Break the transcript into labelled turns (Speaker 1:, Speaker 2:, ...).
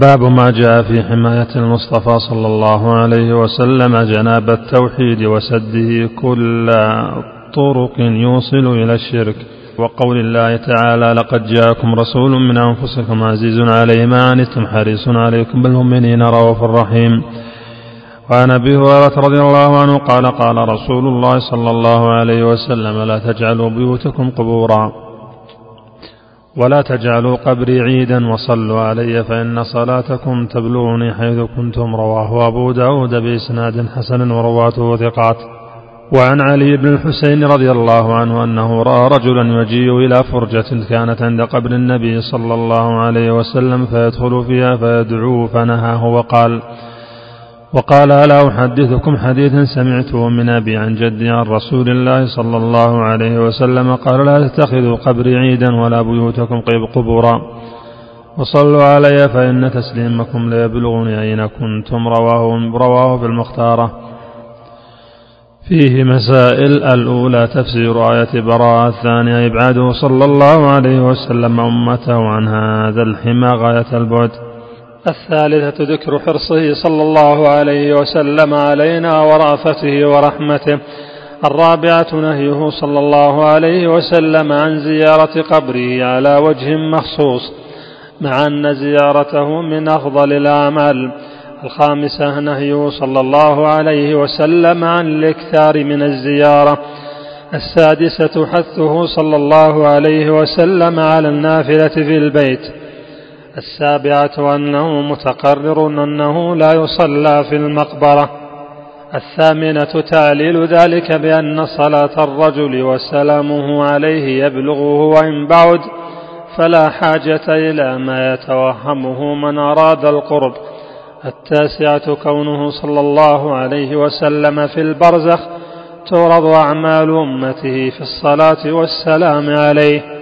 Speaker 1: باب ما جاء في حماية المصطفى صلى الله عليه وسلم جناب التوحيد وسده كل طرق يوصل إلى الشرك. وقول الله تعالى لقد جاءكم رسول من أنفسكم عزيز عليه ما عنتم حريص عليكم بالمؤمنين رؤوف رحيم. وعن أبي هريرة رضي الله عنه قال قال رسول الله صلى الله عليه وسلم لا تجعلوا بيوتكم قبورا. ولا تجعلوا قبري عيدا وصلوا علي فإن صلاتكم تبلغني حيث كنتم رواه أبو داود بإسناد حسن ورواته ثقات. وعن علي بن الحسين رضي الله عنه أنه رأى رجلا يجيء إلى فرجة كانت عند قبر النبي صلى الله عليه وسلم فيدخل فيها فيدعوه فنهاه وقال وقال ألا أحدثكم حديثا سمعته من أبي عن جدي عن رسول الله صلى الله عليه وسلم قال لا تتخذوا قبري عيدا ولا بيوتكم قبورا. وصلوا علي فإن تسليمكم ليبلغني أين كنتم. رواه رواه في المختارة. فيه مسائل. الأولى تفسير آية براءة. الثانية إبعاده صلى الله عليه وسلم أمته عن هذا الحمى غاية البعد. الثالثة ذكر حرصه صلى الله عليه وسلم علينا ورأفته ورحمته. الرابعة نهيه صلى الله عليه وسلم عن زيارة قبره على وجه مخصوص مع أن زيارته من أفضل الأعمال. الخامسة نهيه صلى الله عليه وسلم عن الإكثار من الزيارة. السادسة حثه صلى الله عليه وسلم على النافلة في البيت. السابعة أنه متقرر أنه لا يصلى في المقبرة. الثامنة تعليل ذلك بأن صلاة الرجل وسلامه عليه يبلغه وإن بعد فلا حاجة إلى ما يتوهمه من أراد القرب. التاسعة كونه صلى الله عليه وسلم في البرزخ تعرض أعمال أمته في الصلاة والسلام عليه.